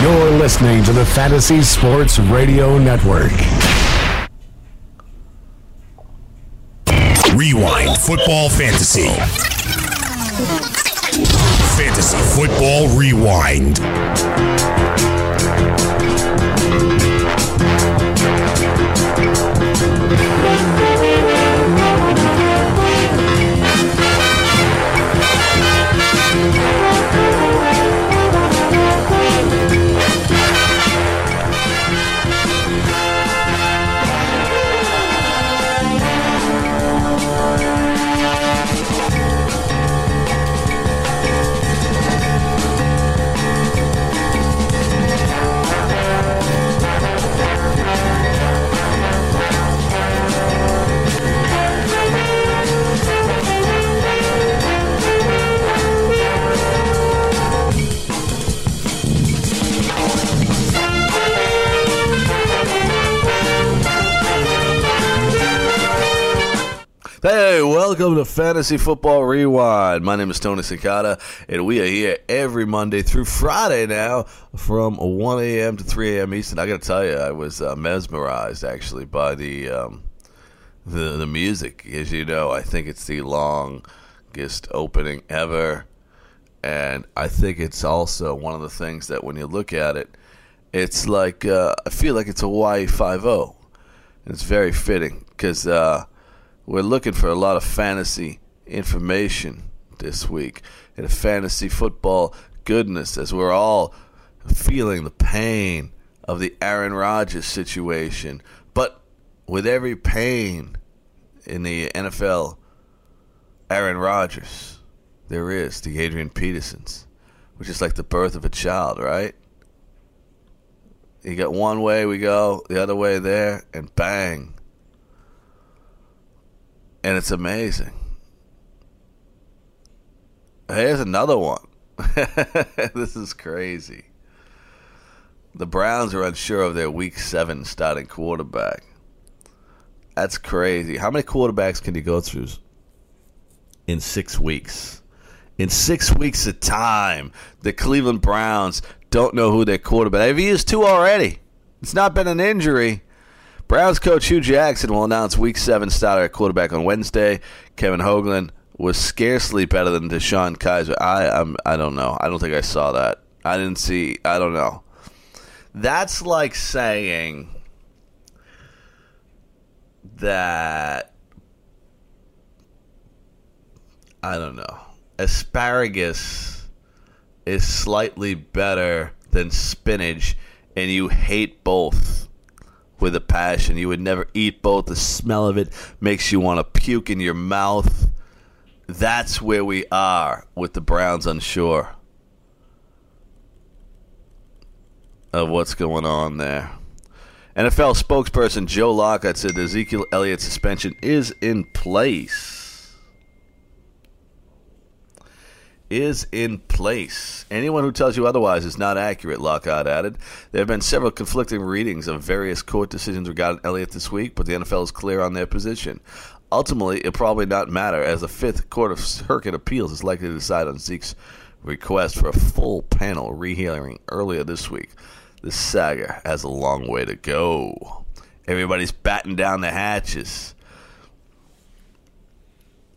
You're listening to the Fantasy Sports Radio Network. Rewind Football Fantasy. Fantasy Football Rewind. Hey, welcome to Fantasy Football Rewind. My name is Tony Cicada, and we are here every Monday through Friday now from 1 a.m. to 3 a.m. Eastern. I got to tell you, I was uh, mesmerized actually by the, um, the the music. As you know, I think it's the longest opening ever, and I think it's also one of the things that when you look at it, it's like uh, I feel like it's a Y five O. It's very fitting because. Uh, we're looking for a lot of fantasy information this week and fantasy football goodness as we're all feeling the pain of the Aaron Rodgers situation. But with every pain in the NFL, Aaron Rodgers, there is the Adrian Petersons, which is like the birth of a child, right? You got one way we go, the other way there, and bang, and it's amazing. Here's another one. this is crazy. The Browns are unsure of their week seven starting quarterback. That's crazy. How many quarterbacks can you go through in six weeks? In six weeks of time, the Cleveland Browns don't know who their quarterback. They've used two already. It's not been an injury. Browns coach Hue Jackson will announce Week Seven starter at quarterback on Wednesday. Kevin Hogan was scarcely better than DeShone Kizer. I I'm, I don't know. I don't think I saw that. I didn't see. I don't know. That's like saying that I don't know. Asparagus is slightly better than spinach, and you hate both with a passion. You would never eat both. The smell of it makes you want to puke in your mouth. That's where we are with the Browns unsure of what's going on there. NFL spokesperson Joe Lockhart said Ezekiel Elliott's suspension is in place. Is in place. Anyone who tells you otherwise is not accurate, Lockhart added. There have been several conflicting readings of various court decisions regarding Elliott this week, but the NFL is clear on their position. Ultimately, it'll probably not matter, as the Fifth Court of Circuit Appeals is likely to decide on Zeke's request for a full panel rehearing earlier this week. This saga has a long way to go. Everybody's batting down the hatches.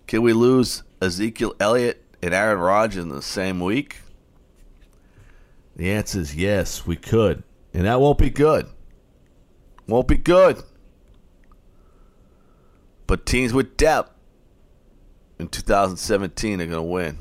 Can we lose Ezekiel Elliott and Aaron Rodgers in the same week? The answer is yes, we could. And that won't be good. Won't be good. But teams with depth in 2017 are going to win.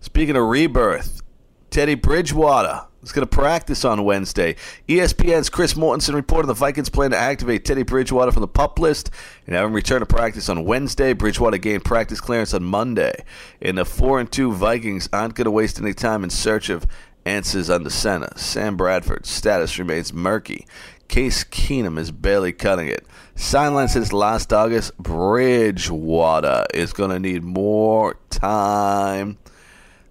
Speaking of rebirth, Teddy Bridgewater is going to practice on Wednesday. ESPN's Chris Mortensen reported the Vikings plan to activate Teddy Bridgewater from the pup list and have him return to practice on Wednesday. Bridgewater gained practice clearance on Monday. And the 4 and 2 Vikings aren't going to waste any time in search of answers on the center. Sam Bradford's status remains murky. Case Keenum is barely cutting it. Sideline since last August, Bridgewater is going to need more time.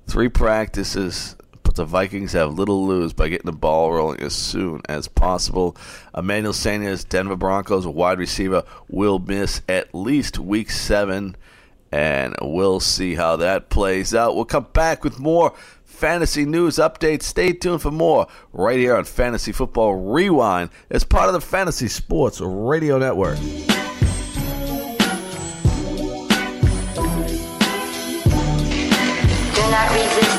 Three practices, the Vikings have little to lose by getting the ball rolling as soon as possible. Emmanuel Sanders, Denver Broncos wide receiver, will miss at least week seven, and we'll see how that plays out. We'll come back with more fantasy news updates. Stay tuned for more right here on Fantasy Football Rewind as part of the Fantasy Sports Radio Network. Do not resist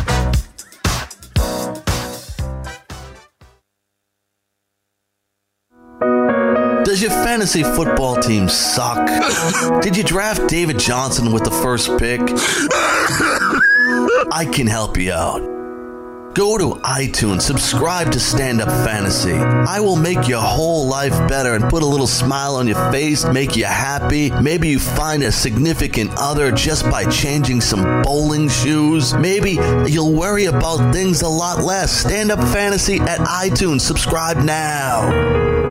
Does your fantasy football team suck? Did you draft David Johnson with the first pick? I can help you out. Go to iTunes, subscribe to Stand Up Fantasy. I will make your whole life better and put a little smile on your face, make you happy. Maybe you find a significant other just by changing some bowling shoes. Maybe you'll worry about things a lot less. Stand Up Fantasy at iTunes. Subscribe now.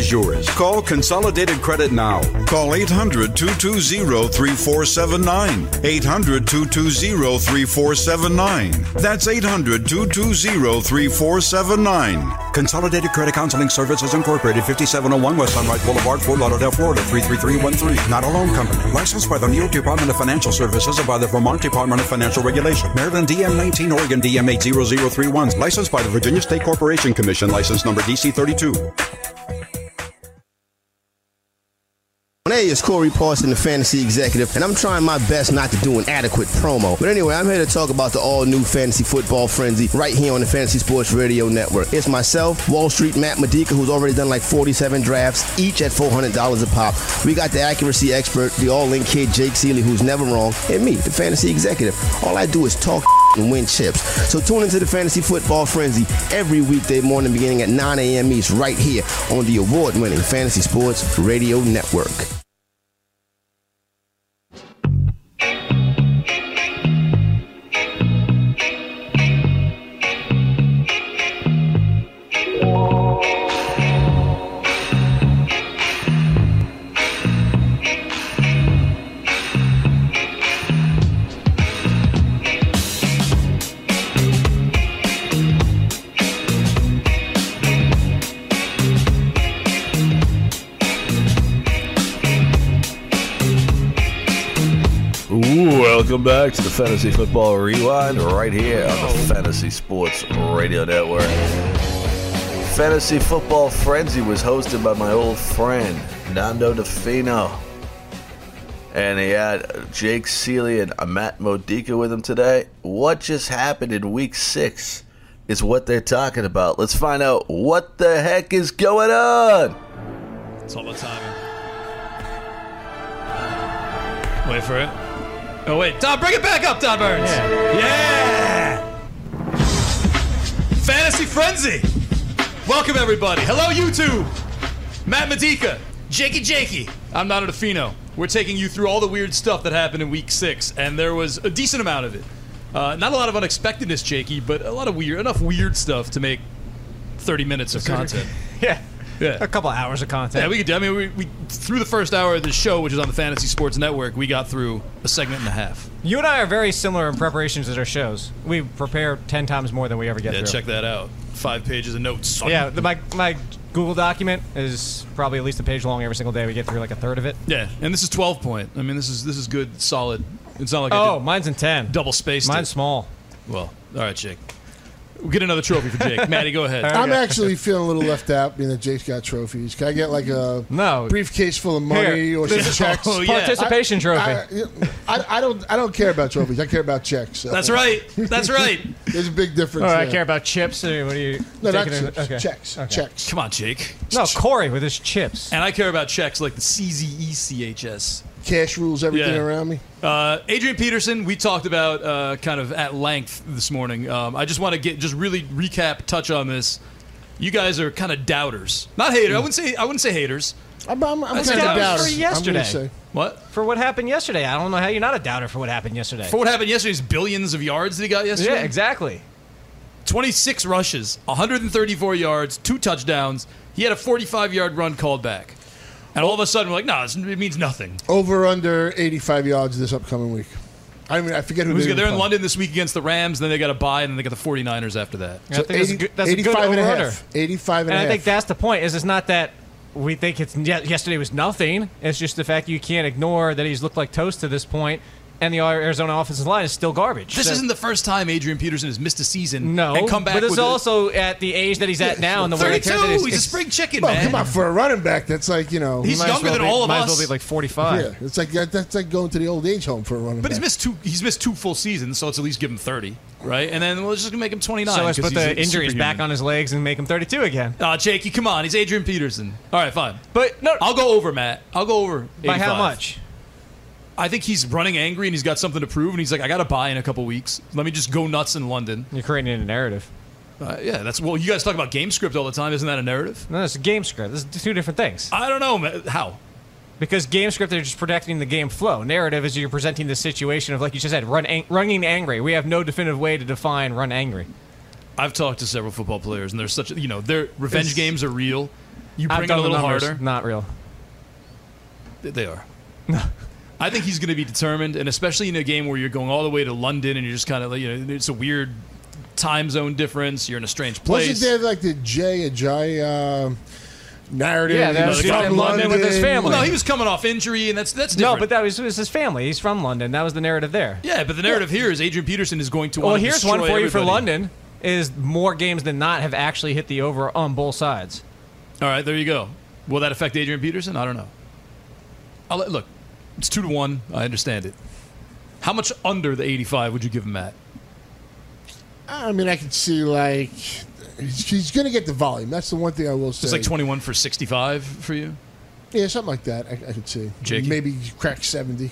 yours. Call Consolidated Credit now. Call 800 220 3479. 800 220 3479. That's 800 220 3479. Consolidated Credit Counseling Services Incorporated, 5701 West Sunrise Boulevard, Fort Lauderdale, Florida, 33313. Not a loan company. Licensed by the New York Department of Financial Services and by the Vermont Department of Financial Regulation. Maryland DM 19, Oregon DM 80031. Licensed by the Virginia State Corporation Commission, license number DC 32. Hey, it's Corey Parson, the fantasy executive, and I'm trying my best not to do an adequate promo. But anyway, I'm here to talk about the all new fantasy football frenzy right here on the Fantasy Sports Radio Network. It's myself, Wall Street Matt Modica, who's already done like 47 drafts, each at $400 a pop. We got the accuracy expert, the all in kid Jake Seeley, who's never wrong, and me, the fantasy executive. All I do is talk and win chips. So tune into the Fantasy Football Frenzy every weekday morning beginning at 9 a.m. East right here on the award winning Fantasy Sports Radio Network thank you. Welcome back to the Fantasy Football Rewind right here on the Fantasy Sports Radio Network. Fantasy Football Frenzy was hosted by my old friend Nando DeFino. And he had Jake Seeley and Matt Modica with him today. What just happened in week six is what they're talking about. Let's find out what the heck is going on. It's all the timing. Wait for it. Oh wait, Don, bring it back up, Don Burns. Yeah. yeah. Fantasy Frenzy. Welcome everybody. Hello YouTube. Matt Modica, Jakey Jakey. I'm Nando DeFino. We're taking you through all the weird stuff that happened in week six, and there was a decent amount of it. Uh, not a lot of unexpectedness, Jakey, but a lot of weird, enough weird stuff to make 30 minutes of content. Yeah. Yeah. A couple hours of content. Yeah, we could. do- I mean, we, we through the first hour of the show, which is on the Fantasy Sports Network, we got through a segment and a half. You and I are very similar in preparations at our shows. We prepare ten times more than we ever get Yeah, through. check that out. Five pages of notes. son. Yeah, the, my my Google document is probably at least a page long every single day. We get through like a third of it. Yeah, and this is 12 point. I mean, this is this is good, solid. It's not like Oh, mine's in ten. double spaced. Mine's it. small. Well, all right, Jake. We'll get another trophy for Jake. Maddie, go ahead. I'm actually feeling a little left out being that Jake's got trophies. Can I get like a No. briefcase full of money Here, or some oh, checks? Oh, yeah. Participation trophy. I, I, I don't I don't care about trophies. I care about checks. so. That's right. That's right. There's a big difference. Oh, I there. care about chips. Or what are you? No, not taking chips. okay. Checks. Okay. Checks. Come on, Jake. No, Corey with his chips. And I care about checks like the E CZECHS. Cash rules everything Yeah. around me. Uh, Adrian Peterson, we talked about uh, kind of at length this morning. Um, I just want to get just really recap, touch on this. You guys are kind of doubters, not haters. I wouldn't say I wouldn't say haters. I'm, I'm, I'm kind of doubters doubter. for I'm yesterday. What For what happened yesterday, I don't know how you're not a doubter for what happened yesterday. for what happened yesterday's billions of yards that he got yesterday? yeah, exactly. 26 rushes, 134 yards, two touchdowns. He had a 45 yard run called back. And all of a sudden, we're like, no, it means nothing. Over under 85 yards this upcoming week. I mean, I forget who Who's they good? They're in play. London this week against the Rams, then they got a bye, and then they got the 49ers after that. I think that's a 80 good, that's a good 85 and a over-under. half. 85 and, And a I half. think that's the point. Is it's not that we think it's yesterday was nothing. It's just the fact you can't ignore that he's looked like toast to this point, and the Arizona offensive line is still garbage. This So- isn't the first time Adrian Peterson has missed a season no, and come back but it's with a- also at the age that he's at now and the way and 32. tear He's a it's- spring chicken, well, man. come on, for a running back, that's like, you know. He's younger well than be- all of might us. as well be like 45. yeah, it's like that's like going to the old age home for a running back. But back. he's missed two. He's missed two full seasons, so let's at least give him 30, right? And then we'll just make him 29. So let's 'cause put he's the a injuries back on his legs and make him 32 again. Ah, Jakey, come on. He's Adrian Peterson. All right, fine. But no, I'll go over, Matt. I'll go over. by how much? I think he's running angry and he's got something to prove, and he's like, I got to buy in a couple weeks. Let me just go nuts in London. You're creating a narrative. Uh, yeah, that's well. You guys talk about game script all the time. Isn't that a narrative? No, it's a game script. This is two different things. I don't know, man. How? Because game script, they're just protecting the game flow. Narrative is you're presenting the situation of, like you just said, run ang- running angry. We have no definitive way to define run angry. I've talked to several football players, and they're such you know, their revenge It's- games are real. You bring it a little harder. Not real. They are. I think he's going to be determined, and especially in a game where you're going all the way to London and you're just kind of, you know, it's a weird time zone difference. You're in a strange place. Wasn't there like the Jay Ajayi uh, narrative? Yeah, that He's was from in London with his family. Well, no, he was coming off injury, and that's that's No, but that was, was his family. He's from London. That was the narrative there. yeah, but the narrative here is Adrian Peterson is going to. Well, want to here's one destroy for you for. London. Is more games than not have actually hit the over on both sides. All right, there you go. Will that affect Adrian Peterson? I don't know. I'll look, it's two to one. I understand it. How much under the 85 would you give him, Matt? I mean, I could see like he's, he's going to get the volume. That's the one thing I will say. It's like 21 for 65 for you. Yeah, something like that. I, I could see. Jakey? Maybe crack seventy.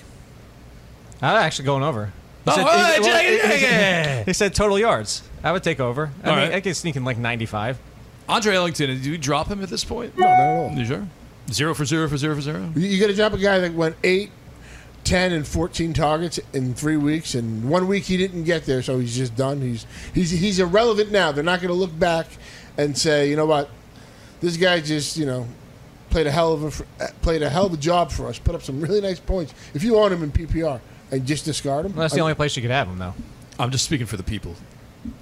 I'm actually going over. He Oh, said, hey, he- well, Jackie, he- he said- he said total yards. I would take over. I mean, right. I could sneak in like 95. Andre Ellington, did you drop him at this point? No, not at all. You sure? Zero for zero for zero for zero? You, you got to drop a guy that went eight, 10, and 14 targets in three weeks, and one week he didn't get there, so he's just done. He's he's he's irrelevant now. They're not going to look back and say, you know what, this guy just you know played a hell of a played a hell of a job for us. Put up some really nice points. If you own him in PPR and just discard him, Well, that's the I- only place you could have him, though. I'm just speaking for the people.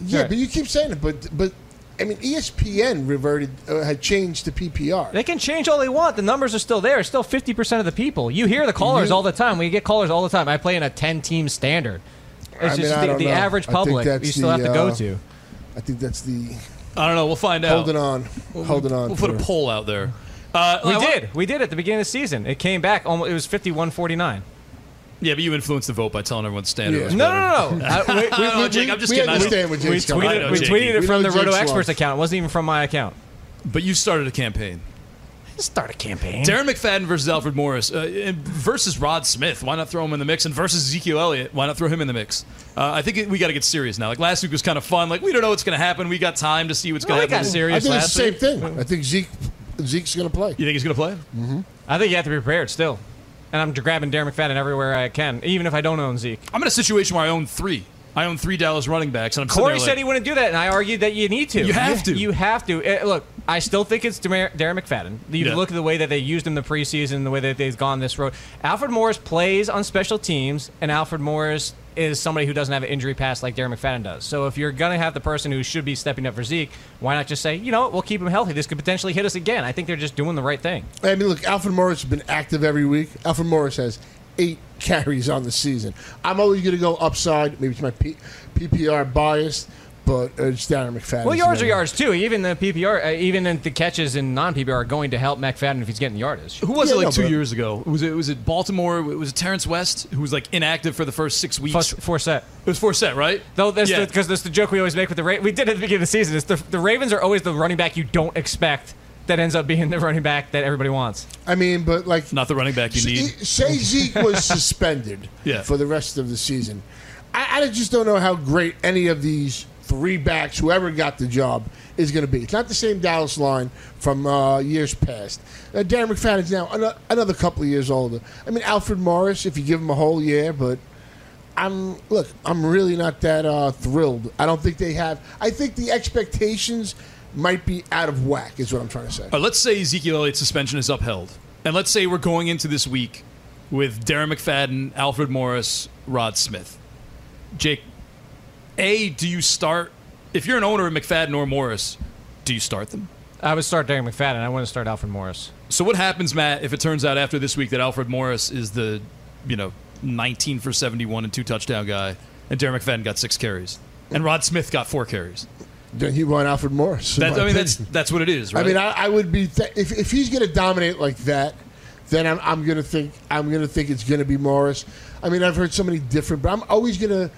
Yeah, Right. but you keep saying it, but but. I mean, ESPN reverted, uh, had changed to PPR. They can change all they want. The numbers are still there. It's still 50% of the people. You hear the callers You- all the time. We get callers all the time. I play in a 10 team standard. It's I mean, just I the, don't the know. average public that's you still the, have to go uh, to. I think that's the I don't know. We'll find out. holding on, holding on. We'll put a poll out there. Uh, We I wa- did. We did at the beginning of the season. It came back. Almost, it was 51 49. Yeah, but you influenced the vote by telling everyone the standard Yeah. was No, better. no, no. I- we- I don't know, Jake. I'm just we kidding. I don't- understand what we Jake's coming tweeted, know, we Jakey. tweeted it from the Roto Jake's Experts lost. account. It wasn't even from my account. But you started a campaign. Start a campaign. Darren McFadden versus Alfred Morris uh, versus Rod Smith. Why not throw him in the mix? And versus Ezekiel Elliott. Why not throw him in the mix? Uh, I think it, we got to get serious now. Like last week was kind of fun. Like we don't know what's going to happen. We got time to see what's going to got happen. I serious think it's the same week. thing. I think Zeke Zeke's going to play. You think he's going to play? Mm-hmm. I think you have to be prepared still. And I'm grabbing Darren McFadden everywhere I can, even if I don't own Zeke. I'm in a situation where I own three. I own three Dallas running backs, and I'm sitting Corey there said like, he wouldn't do that, and I argued that you need to. You have to. You have to. Eh, look, I still think it's Darren McFadden. You Yeah. look at the way that they used him the preseason, the way that they've gone this road. Alfred Morris plays on special teams, and Alfred Morris is somebody who doesn't have an injury past like Darren McFadden does. So if you're going to have the person who should be stepping up for Zeke, why not just say, you know what, we'll keep him healthy. This could potentially hit us again. I think they're just doing the right thing. I mean, look, Alfred Morris has been active every week. Alfred Morris has eight carries on the season. I'm always going to go upside. Maybe it's my P- PPR bias, but it's Darren McFadden. Well, yards are yards too. Even the PPR, uh, even in the catches in non-PPR are going to help McFadden if he's getting the yardage. Who was it like two years ago? Was it was it Baltimore? Was it Terrance West who was like inactive for the first six weeks? First- Forsett. It was Forsett, right? Though that's Yeah. because that's the joke we always make with the Ra- we did at the beginning of the season. Is the, the Ravens are always the running back you don't expect that ends up being the running back that everybody wants. I mean, but like not the running back you need. Say Zeke was suspended Yeah. for the rest of the season. I, I just don't know how great any of these three backs, whoever got the job, is going to be. It's not the same Dallas line from uh, years past. Uh, Darren McFadden's now ano- another couple of years older. I mean, Alfred Morris, if you give him a whole year, but I'm look, I'm really not that uh, thrilled. I don't think they have. I think the expectations might be out of whack. Is what I'm trying to say. All right, let's say Ezekiel Elliott's suspension is upheld, and let's say we're going into this week with Darren McFadden, Alfred Morris, Rod Smith. Jake, a do you start if you're an owner of McFadden or Morris? Do you start them? I would start Darren McFadden. I wouldn't start Alfred Morris. So what happens, Matt, if it turns out after this week that Alfred Morris is the, you know, 19 for 71 and two touchdown guy, and Darren McFadden got six carries, and Rod Smith got four carries? Then you want Alfred Morris. That, I mean, that's opinion. that's what it is, right? I mean, I, I would be th- if, if he's going to dominate like that, then I'm, I'm going to think I'm going to think it's going to be Morris. I mean, I've heard so many different, but I'm always going to.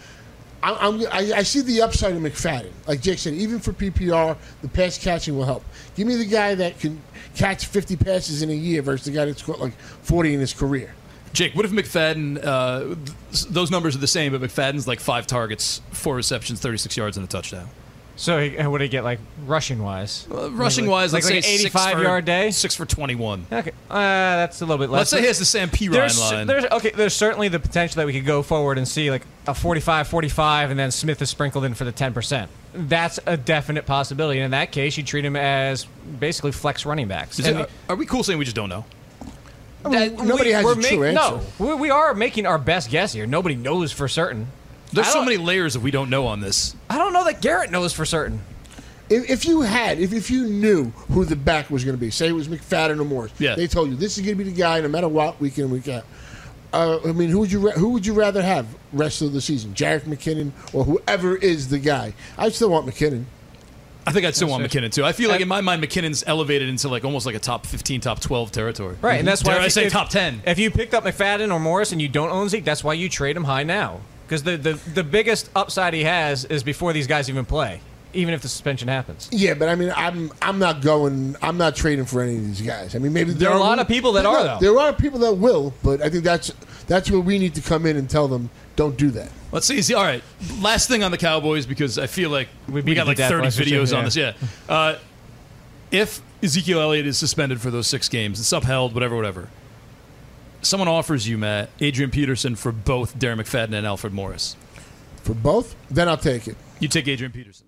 I'm, I, I see the upside in McFadden. Like Jake said, even for PPR, the pass catching will help. Give me the guy that can catch 50 passes in a year versus the guy that's caught like 40 in his career. Jake, what if McFadden? Uh, th- those numbers are the same, but McFadden's like five targets, four receptions, 36 yards, and a touchdown. So he, what do he get like rushing wise? Uh, rushing wise, like, let's like say an 85 for- yard day. Six for 21. Okay, uh, that's a little bit less. Let's say he has the Sam P. Ryan There's, line. there's okay. There's certainly the potential that we could go forward and see like a 45, 45, and then Smith is sprinkled in for the 10 percent. That's a definite possibility. And in that case, you treat him as basically flex running backs. Is And it- are we cool saying we just don't know? that- nobody has we're a true make- answer. No, we, we are making our best guess here. Nobody knows for certain. There's so many layers that we don't know on this. I don't know that Garrett knows for certain. If, if you had, if, if you knew who the back was going to be, say it was McFadden or Morris, Yeah. they told you this is going to be the guy no matter what, week in week out. Uh, I mean, who would you ra- who would you rather have rest of the season, Jerick McKinnon or whoever is the guy? I still want McKinnon. I think I'd still want That's McKinnon too. I feel like in my mind, McKinnon's elevated into like almost like a top 15, top 12 territory. Right, and that's why Dare I if- say if- top 10. If you picked up McFadden or Morris and you don't own Zeke, that's why you trade him high now. Because the, the, the biggest upside he has is before these guys even play, even if the suspension happens. Yeah, but I mean, I'm I'm not going. I'm not trading for any of these guys. I mean, maybe There are a lot of people that No, are, though. There are people that will, but I think that's that's where we need to come in and tell them don't do that. Let's see. see all right. Last thing on the Cowboys because I feel like we, beat got like 30 videos yeah. on this. Yeah. Uh, if Ezekiel Elliott is suspended for those six games, it's upheld, whatever, whatever. Someone offers you, Matt, Adrian Peterson for both Darren McFadden and Alfred Morris. For both, then I'll take it. You take Adrian Peterson.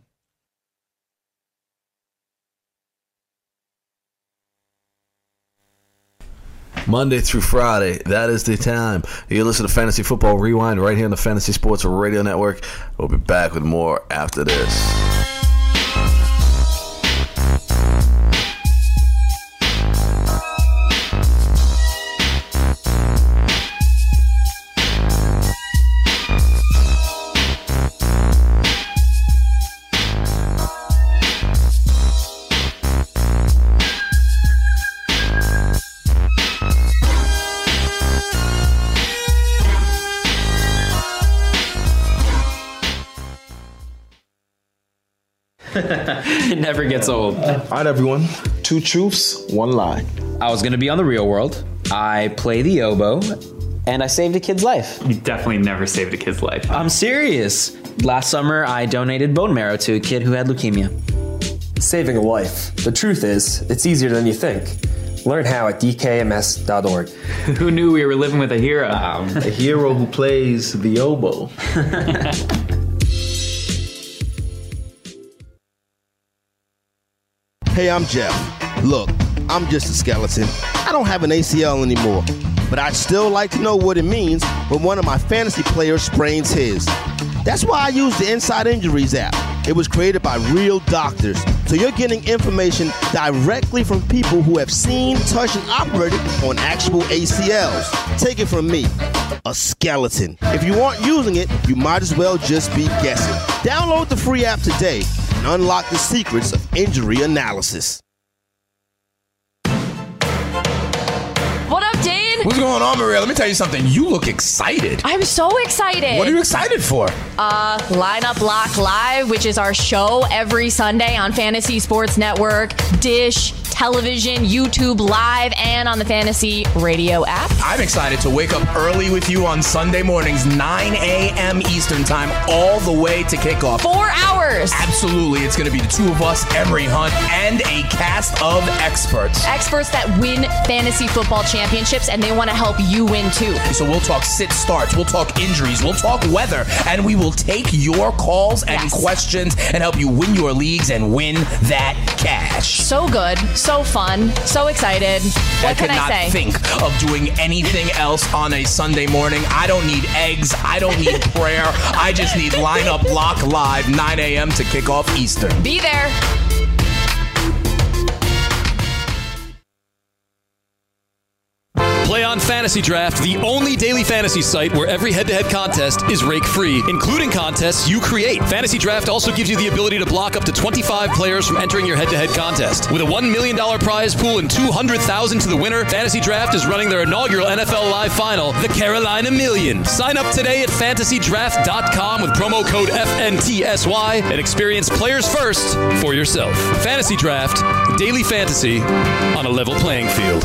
Monday through Friday, that is the time. You listen to Fantasy Football Rewind right here on the Fantasy Sports Radio Network. We'll be back with more after this. Gets old. All right, everyone. Two truths, one lie. I was going to be on the real world. I play the oboe. And I saved a kid's life. You definitely never saved a kid's life. I'm serious. Last summer, I donated bone marrow to a kid who had leukemia. saving a life. The truth is, it's easier than you think. Learn how at dkms.org. Who knew we were living with a hero? Um, a hero who plays the oboe. Hey, I'm Jeff. Look, I'm just a skeleton. I don't have an ACL anymore, but I'd still like to know what it means when one of my fantasy players sprains his. That's why I use the Inside Injuries app. It was created by real doctors, so you're getting information directly from people who have seen, touched, and operated on actual ACLs. Take it from me, a skeleton. If you aren't using it, you might as well just be guessing. Download the free app today and unlock the secrets of injury analysis. What's going on, Maria? Let me tell you something. You look excited. I'm so excited. What are you excited for? Uh, Lineup Block Live, which is our show every Sunday on Fantasy Sports Network, Dish, television, YouTube Live, and on the Fantasy Radio app. I'm excited to wake up early with you on Sunday mornings, 9 a.m. Eastern Time, all the way to kickoff. Four hours. Absolutely. It's going to be the two of us, Emery Hunt, and a cast of experts. Experts that win fantasy football championships, and they want to help you win too. So we'll talk sit starts, we'll talk injuries, we'll talk weather, and we will take your calls and questions and help you win your leagues and win that cash. So good, so fun, so excited. What I can could I not say? think of doing anything else on a Sunday morning. I don't need eggs. I don't need prayer. I just need lineup block live 9 a.m. to kick off Eastern. Be there. Play on Fantasy Draft, the only daily fantasy site where every head to head contest is rake free, including contests you create. Fantasy Draft also gives you the ability to block up to 25 players from entering your head to head contest. With a $1 million prize pool and 200,000 to the winner, Fantasy Draft is running their inaugural NFL Live final, the Carolina Million. Sign up today at fantasydraft.com with promo code FNTSY and experience players first for yourself. Fantasy Draft, daily fantasy on a level playing field.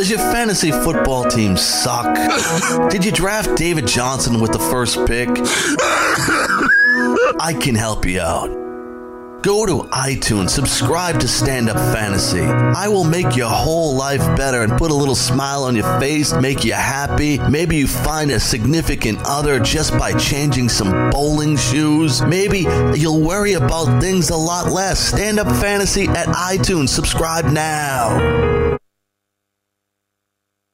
Does your fantasy football team suck? Did you draft David Johnson with the first pick? I can help you out. Go to iTunes, subscribe to Stand Up Fantasy. I will make your whole life better and put a little smile on your face, make you happy. Maybe you find a significant other just by changing some bowling shoes. Maybe you'll worry about things a lot less. Stand Up Fantasy at iTunes. Subscribe now.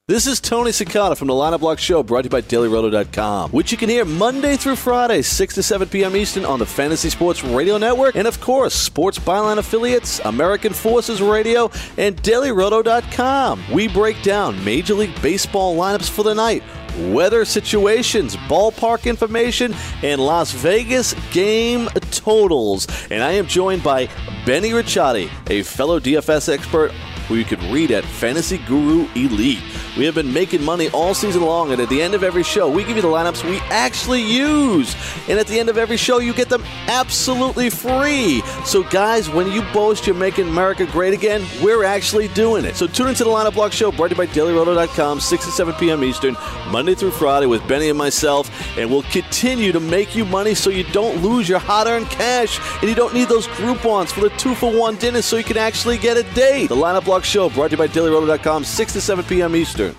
This is Tony Cicada from the Lineup Block Show, brought to you by DailyRoto.com, which you can hear Monday through Friday, 6 to 7 p.m. Eastern on the Fantasy Sports Radio Network, and of course, Sports Byline affiliates, American Forces Radio, and DailyRoto.com. We break down Major League Baseball lineups for the night weather situations, ballpark information, and Las Vegas game totals. And I am joined by Benny Ricciardi, a fellow DFS expert who you can read at Fantasy Guru Elite. We have been making money all season long, and at the end of every show, we give you the lineups we actually use. And at the end of every show, you get them absolutely free. So, guys, when you boast you're making America great again, we're actually doing it. So, tune into the Lineup Block Show, brought to you by DailyRoto.com, 6 to 7 p.m. Eastern, Monday through Friday with Benny and myself. And we'll continue to make you money so you don't lose your hard earned cash and you don't need those Groupons for the two for one dinner so you can actually get a date. The Lineup Block Show, brought to you by DailyRoto.com, 6 to 7 p.m. Eastern.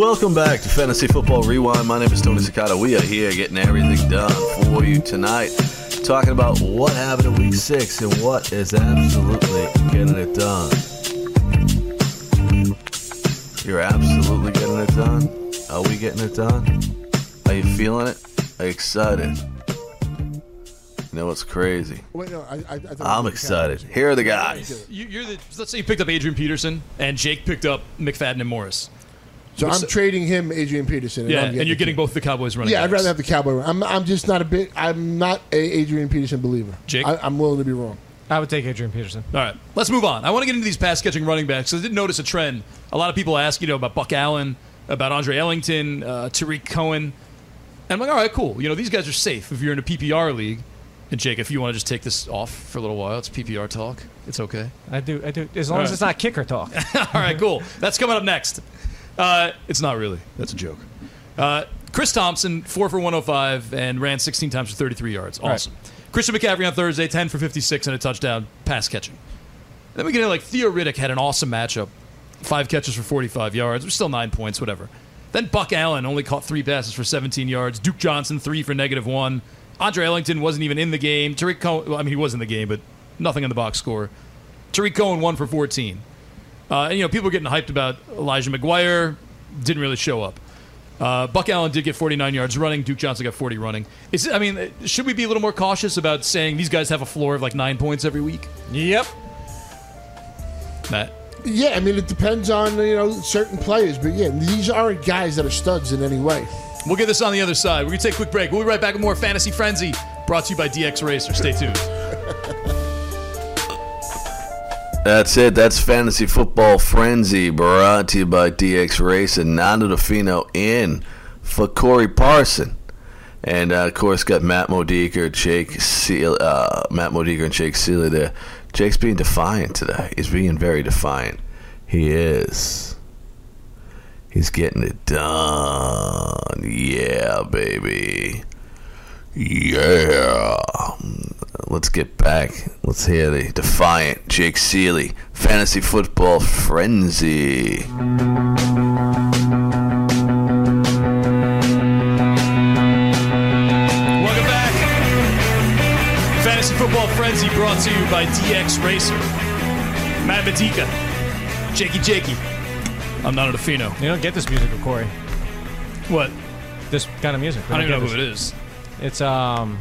Welcome back to Fantasy Football Rewind. My name is Tony Cicada. We are here getting everything done for you tonight. Talking about what happened in week six and what is absolutely getting it done. You're absolutely getting it done. Are we getting it done? Are you feeling it? Are you excited? You know what's crazy? Wait, no, I, I, I thought I'm excited. Here are the guys. You're the. Let's say you picked up Adrian Peterson and Jake picked up McFadden and Morris. So I'm the- trading him Adrian Peterson. yeah, I'm and you're getting both the Cowboys running. Yeah, I'd rather have the Cowboy. I'm, I'm just not a big. I'm not a Adrian Peterson believer. Jake? I, I'm willing to be wrong. I would take Adrian Peterson. All right, let's move on. I want to get into these pass catching running backs. I did notice a trend. A lot of people ask, you know, about Buck Allen, about Andre Ellington, uh, Tarik Cohen. And I'm like, all right, cool. You know, these guys are safe if you're in a PPR league. And Jake, if you want to just take this off for a little while, it's PPR talk. It's okay. I do. I do. As long All as right. it's not kicker talk. All right, cool. That's coming up next. Uh, it's not really. That's a joke. Uh, Chris Thompson, 4 for 105, and ran 16 times for 33 yards. Right. Awesome. Christian McCaffrey on Thursday, 10 for 56 and a touchdown, pass catching. Then we get into like Theo Riddick had an awesome matchup. Five catches for 45 yards. Was still nine points, whatever. Then Buck Allen only caught three passes for 17 yards. Duke Johnson, three for negative one. Andre Ellington wasn't even in the game. Tarik Cohen, well, I mean, he was in the game, but nothing in the box score. Tarik Cohen, one for 14. Uh, and, you know, people were getting hyped about Elijah McGuire. Didn't really show up. Uh, Buck Allen did get 49 yards running. Duke Johnson got 40 running. Is I mean, should we be a little more cautious about saying these guys have a floor of like nine points every week? Yep. Matt. Yeah, I mean it depends on you know certain players, but yeah, these aren't guys that are studs in any way. We'll get this on the other side. We're going to take a quick break. We'll be right back with more Fantasy Frenzy brought to you by DX Racer. Stay tuned. That's it. That's Fantasy Football Frenzy brought to you by DX Race and Nando DeFino in for Corey Parson. And uh, of course, got Matt Modica, Jake Seal, uh, Matt Modica, and Jake Seeley there. Jake's being defiant today. He's being very defiant. He is. He's getting it done. Yeah, baby. Yeah. Let's get back. Let's hear the defiant Jake Seeley fantasy football frenzy. Welcome back. Fantasy Football Frenzy brought to you by DX Racer. Matt Modica. Jakey Jakey. I'm Nando DeFino. You don't get this music with Corey. What? This kind of music. I don't even know who it this. is. It's um.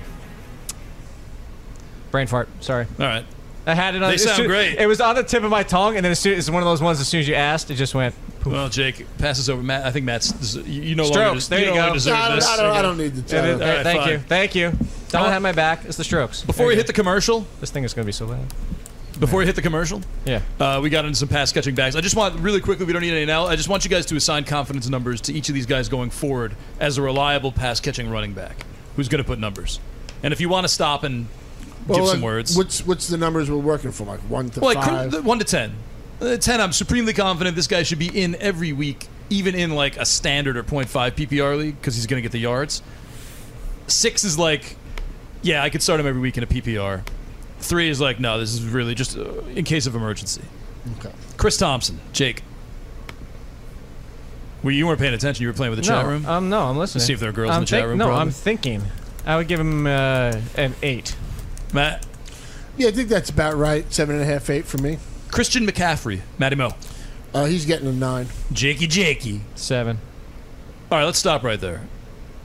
Brain fart. Sorry. All right. I had it. On, They as sound soon- great. It was on the tip of my tongue, and then as soon, it's one of those ones. As soon as you asked, it just went. Well, Jake, pass this over. Matt, I think Matt's. You know, no Strokes. longer, there you, no go. longer deserve I don't- this. I don't- I don't need the It is- title. all right, All thank right, you. Thank you. Don't have my back. It's the strokes. Before we hit the commercial, this thing is going to be so loud. before we hit the commercial, Yeah. uh, we got into some pass catching bags. I just want really quickly. We don't need any now. I just want you guys to assign confidence numbers to each of these guys going forward as a reliable pass catching running back who's going to put numbers. And if you want to stop and give Well, some words, What's what's the numbers we're working from? Like one to Well, like five. one to ten. Uh, ten, I'm supremely confident this guy should be in every week, even in like a standard or 0.5 PPR league because he's going to get the yards. Six is like, yeah, I could start him every week in a PPR. Three is like, no, this is really just uh, in case of emergency. Okay. Chris Thompson, Jake. Well, you weren't paying attention. You were playing with the no, chat room. Um, no, I'm listening. To see if there are girls I'm in the chat room. No, probably. I'm thinking. I would give him uh, an eight. Matt. Yeah, I think that's about right. Seven and a half, eight for me. Christian McCaffrey, Matty Mo. Uh, he's getting a nine. Jakey Jakey. Seven. All right, let's stop right there.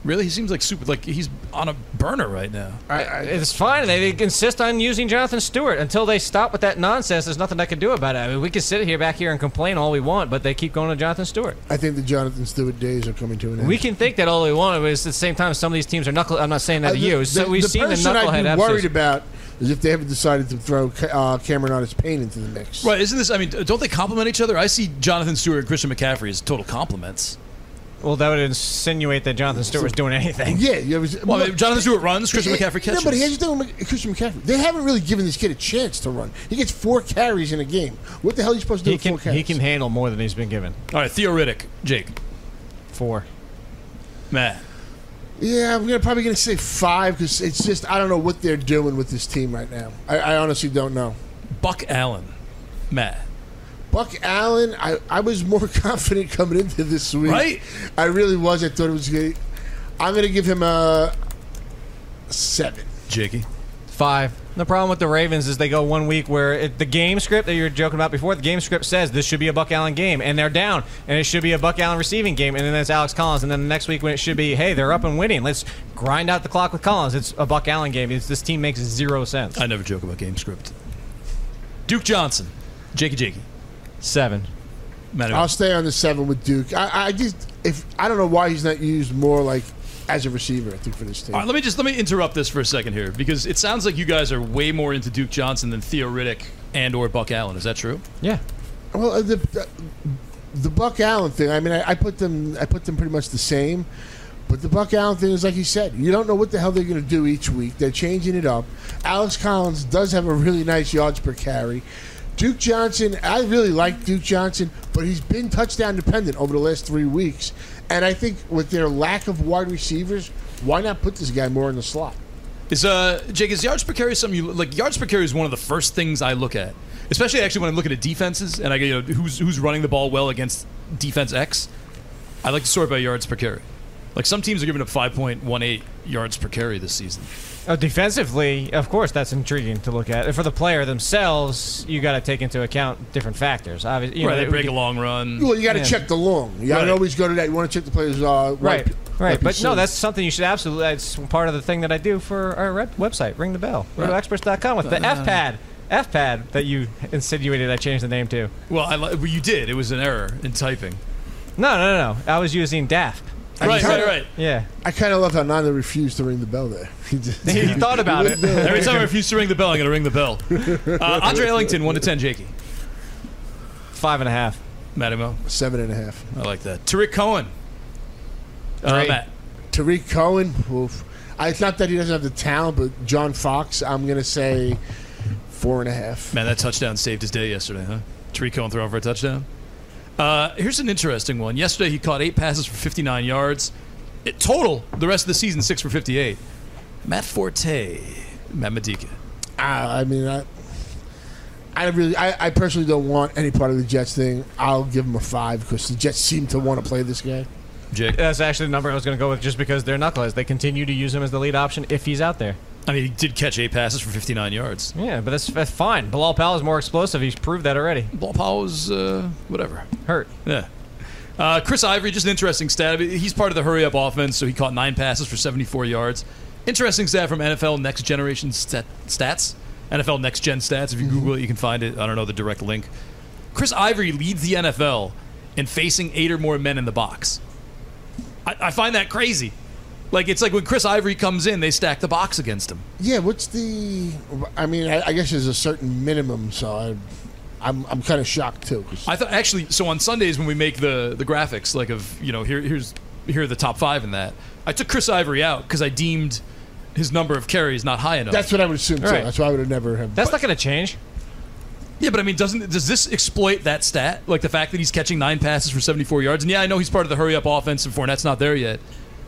Really, he seems like super. Like he's on a burner right now. it's fine. They, they insist on using Jonathan Stewart until they stop with that nonsense. There's nothing I can do about it. I mean, we can sit here back here and complain all we want, but they keep going to Jonathan Stewart. I think the Jonathan Stewart days are coming to an end. We can think that all we want, but it's at the same time, some of these teams are knuckle. I'm not saying that Uh, to the- you. the- So we've the seen the person knucklehead I'd be episodes. worried about is if they haven't decided to throw uh, Cameron Artis-Payne into the mix. Right? Isn't this? I mean, don't they complement each other? I see Jonathan Stewart and Christian McCaffrey as total compliments. Well, that would insinuate that Jonathan Stewart was doing anything. Yeah, you ever, Well, I mean, Jonathan Stewart runs, Christian Yeah, McCaffrey catches. No, but here's the thing with Christian McCaffrey. They haven't really given this kid a chance to run. He gets four carries in a game. What the hell are you supposed to do He with can four carries? he can handle more than he's been given. All right, Theo Riddick, Jake, Four. Matt. Yeah, I'm gonna probably gonna say five because it's just I don't know what they're doing with this team right now. I, I honestly don't know. Buck Allen, Matt. Buck Allen, I, I was more confident coming into this week. Right? I really was. I thought it was good. I'm gonna give him a seven. Jakey. Five. The problem with the Ravens is they go one week where it, the game script that you were joking about before, the game script says this should be a Buck Allen game, and they're down, and it should be a Buck Allen receiving game, and then it's Alex Collins, and then the next week when it should be, hey, they're up and winning, let's grind out the clock with Collins. It's a Buck Allen game. It's, this team makes zero sense. I never joke about game script. Duke Johnson, Jakey Jakey, seven. I'll stay on the seven with Duke. I, I just if I don't know why he's not used more like as a receiver. I think for this team. All right, let me just let me interrupt this for a second here because it sounds like you guys are way more into Duke Johnson than Theo Riddick and or Buck Allen. Is that true? Yeah. Well, uh, the, the the Buck Allen thing. I mean, I, I put them I put them pretty much the same. But the Buck Allen thing is like you said, you don't know what the hell they're going to do each week. They're changing it up. Alex Collins does have a really nice yards per carry. Duke Johnson, I really like Duke Johnson, but he's been touchdown dependent over the last three weeks. And I think with their lack of wide receivers, why not put this guy more in the slot? Is uh Jake is yards per carry something you like? Yards per carry is one of the first things I look at, especially actually when I'm looking at defenses and I you know who's who's running the ball well against defense X. I like to sort by yards per carry. Like some teams are giving up 5.18 yards per carry this season. Uh, defensively, of course, that's intriguing to look at. For the player themselves, you got to take into account different factors. Obviously, you right, know, they break could- a long run. Well, you got to Yeah. check the long. You got to Right. always go to that. You want to check the players. Uh, Right, right. But no, that's something you should absolutely. That's part of the thing that I do for our rep- website. Ring the bell. RotoExperts.com with the Uh, F pad. F pad that you insinuated I changed the name to. Well, I, li- well, you did. It was an error in typing. No, no, no, no. I was using DAF. Right, right, right. Yeah. I kind of love how Nana refused to ring the bell there. He, just, He thought about it. Every time I refuse to ring the bell, I'm going to ring the bell. Uh, Andre Ellington, 1 to 10, Jakey. Five and a half. Mattimo. Seven and a half. I like that. Tarik Cohen. Uh, Three. Matt. Tarik Cohen. Oof. I, it's not that he doesn't have the talent, but John Fox. I'm gonna say four and a half. Man, that touchdown saved his day yesterday, huh? Tarik Cohen throwing for a touchdown. Uh, here's an interesting one. Yesterday, he caught eight passes for 59 yards. It, total, the rest of the season, six for 58. Matt Forte. Matt Modica. I, I mean, I, I really, I, I personally don't want any part of the Jets thing. I'll give him a five because the Jets seem to want to play this guy. Jake. That's actually the number I was going to go with just because they're knuckleheads. They continue to use him as the lead option if he's out there. I mean, he did catch eight passes for 59 yards. Yeah, but that's, that's fine. Bilal Powell is more explosive. He's proved that already. Bilal Powell was, uh, whatever. Hurt. Yeah. Uh, Chris Ivory, just an interesting stat. He's part of the hurry up offense, so he caught nine passes for 74 yards. Interesting stat from NFL Next Generation stat- Stats. NFL Next Gen Stats. If you Google it, you can find it. I don't know the direct link. Chris Ivory leads the NFL in facing eight or more men in the box. I, I find that crazy. Like, it's like when Chris Ivory comes in, they stack the box against him. Yeah, what's the? I mean, I, I guess there's a certain minimum, so I, I'm, I'm kind of shocked too. 'cause- I thought actually. So on Sundays when we make the the graphics, like of you know here here's here are the top five in that. I took Chris Ivory out because I deemed his number of carries not high enough. That's what I would assume too. Right. That's why I would have never have. That's not going to change. Yeah, but I mean, doesn't does this exploit that stat? Like the fact that he's catching nine passes for 74 yards? And yeah, I know he's part of the hurry up offense, and Fournette's not there yet.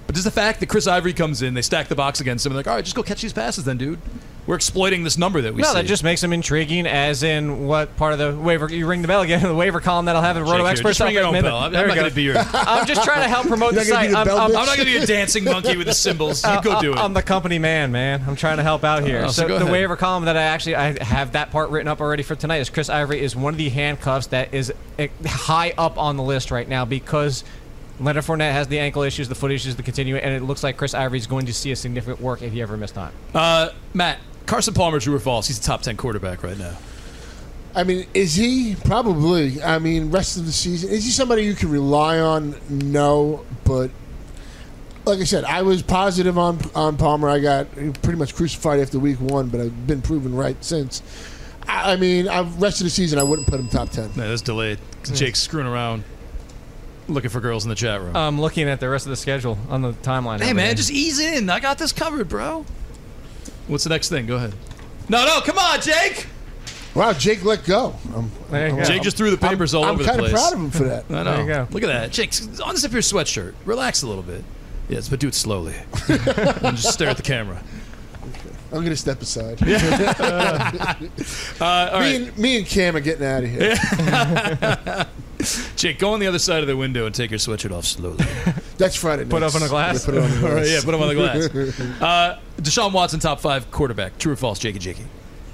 But just the fact that Chris Ivory comes in, they stack the box against him, and like, all right, just go catch these passes, then, dude. We're exploiting this number that we see. no, see. that just makes him intriguing. As in, what part of the waiver? You ring the bell again. In the waiver column that'll have a Jake Roto here, Experts. just ring your up own at bell. I'm, There I'm not going to be your. I'm just trying to help promote the You're not gonna site. the I'm, I'm- I'm not going to be a dancing monkey with the cymbals. You uh, go uh, do it. I'm the company man, man. I'm trying to help out uh, here. Oh, so so the ahead. waiver column that I actually I have that part written up already for tonight is Chris Ivory is one of the handcuffs that is eh, high up on the list right now because Leonard Fournette has the ankle issues, the foot issues, the continuing, and it looks like Chris Ivory is going to see a significant work if he ever missed time. Uh, Matt, Carson Palmer, true or false? He's a top 10 quarterback right now. I mean, is he probably? I mean, rest of the season, is he somebody you can rely on? No, but like I said, I was positive on on Palmer. I got pretty much crucified after week one, but I've been proven right since. I I mean, I've, rest of the season, I wouldn't put him top ten. No, that's delayed. Jake's screwing around, looking for girls in the chat room. I'm looking at the rest of the schedule on the timeline. hey, man, just ease in. I got this covered, bro. What's the next thing? Go ahead. No, no, come on, Jake. Wow, Jake let go. I'm, There you I'm- go. Jake just threw the papers all I'm over the kinda proud of him for that. I know. There you go. Look at that. Jake, unzip your sweatshirt. Relax a little bit. Yes, but do it slowly. and just stare at the camera. I'm gonna step aside. Uh, all me, right. and, me and Cam are getting out of here. Jake, go on the other side of the window and take your sweatshirt off slowly. That's Friday. Put nights. up on a glass. Yeah, put it on the All right, glass. yeah, put him on the glass. uh, Deshaun Watson, top five quarterback. True or false, Jakey Jakey?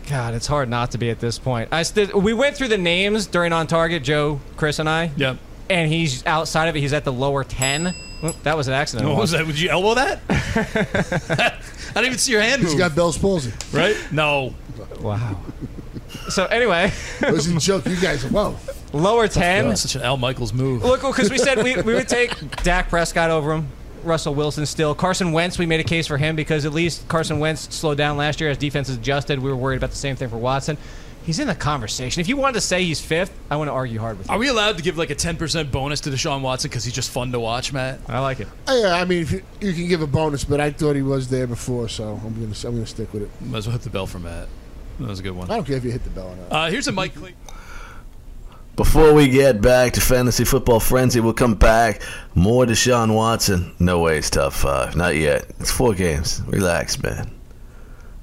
God, it's hard not to be at this point. I st- we went through the names during on target, Joe, Chris, and I. Yep. And he's outside of it. He's at the lower ten. Well, that was an accident. What was that? Would you elbow that? I didn't even see your hand move. He's got Bell's palsy. right? No. Wow. So anyway, It was a joke. You guys, whoa. Lower ten. That's such an Al Michaels move. Look, because we said we, we would take Dak Prescott over him. Russell Wilson still. Carson Wentz, we made a case for him because at least Carson Wentz slowed down last year as defenses adjusted. We were worried about the same thing for Watson. He's in the conversation. If you wanted to say he's fifth, I want to argue hard with you. Are we allowed to give like a 10% bonus to Deshaun Watson because he's just fun to watch, Matt? I like it. Oh, yeah, I mean, if you, you can give a bonus, but I thought he was there before, so I'm gonna I'm gonna stick with it. Might as well hit the bell for Matt. That was a good one. I don't care if you hit the bell or not. Uh, here's a Mike Cle- Before we get back to fantasy football frenzy, we'll come back. More Deshaun Watson. No way it's top five. Not yet. It's four games. Relax, man.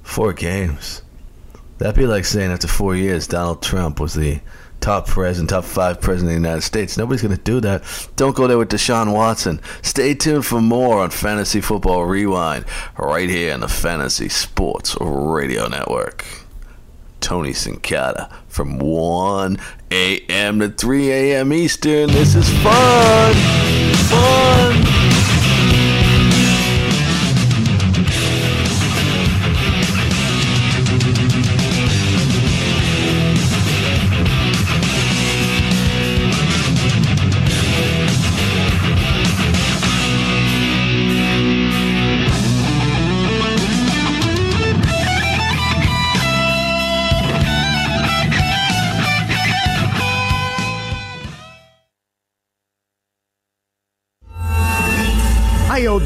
Four games. That'd be like saying after four years Donald Trump was the top president, top five president of the United States. Nobody's going to do that. Don't go there with Deshaun Watson. Stay tuned for more on Fantasy Football Rewind right here on the Fantasy Sports Radio Network. Tony Sincata from 1 a.m. to 3 a.m. Eastern. This is fun. Fun.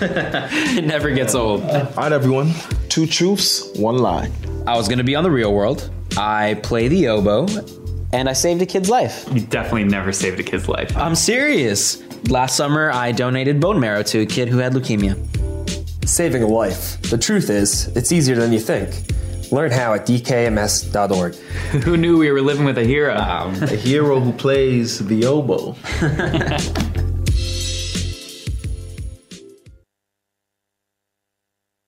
It never gets old. All right, everyone. Two truths, one lie. I was going to be on the real world. I play the oboe, and I saved a kid's life. You definitely never saved a kid's life. I'm serious. Last summer, I donated bone marrow to a kid who had leukemia. Saving a life. The truth is, it's easier than you think. Learn how at dkms.org. Who knew we were living with a hero? Um, a hero who plays the oboe.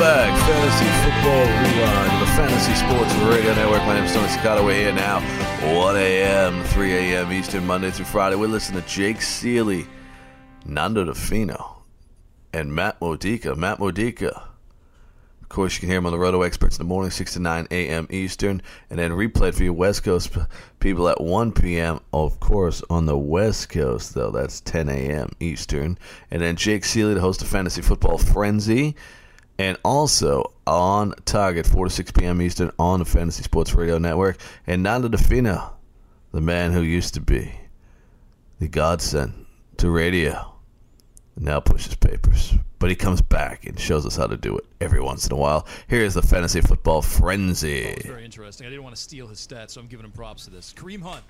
Back, Fantasy Football Rewind, the Fantasy Sports Radio Network. My name is Tony Scotto. We're here now, 1 a.m., 3 a.m. Eastern, Monday through Friday. We're listening to Jake Ciely, Nando DeFino, and Matt Modica. Matt Modica. Of course, you can hear him on the Roto Experts in the morning, 6 to 9 a.m. Eastern, and then replayed for you West Coast people at 1 p.m. Of course, on the West Coast, though, that's 10 a.m. Eastern. And then Jake Ciely, the host of Fantasy Football Frenzy and also on Target, 4 to 6 p.m. Eastern on the Fantasy Sports Radio Network. And Nando DeFino, the man who used to be the godsend to radio, now pushes papers. But he comes back and shows us how to do it every once in a while. Here's the Fantasy Football Frenzy. Very interesting. I didn't want to steal his stats, so I'm giving him props to this. Kareem Hunt.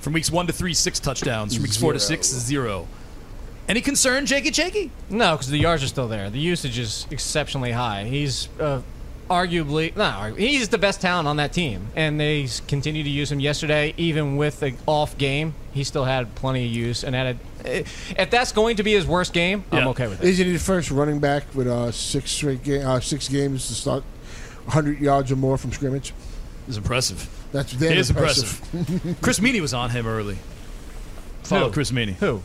From weeks one to three, six touchdowns. From weeks four to six, zero. Any concern, Jakey Jakey? No, because the yards are still there. The usage is exceptionally high. He's uh, arguably no, he's the best talent on that team, and they s- continue to use him. Yesterday, even with the off game, he still had plenty of use. And had a, if that's going to be his worst game, I'm okay with it. Isn't he the first running back with uh, six straight ga- uh, six games to start 100 yards or more from scrimmage? It's impressive. That's It damn is impressive. impressive. Chris Meaney was on him early. Follow Who? Chris Meaney. Who?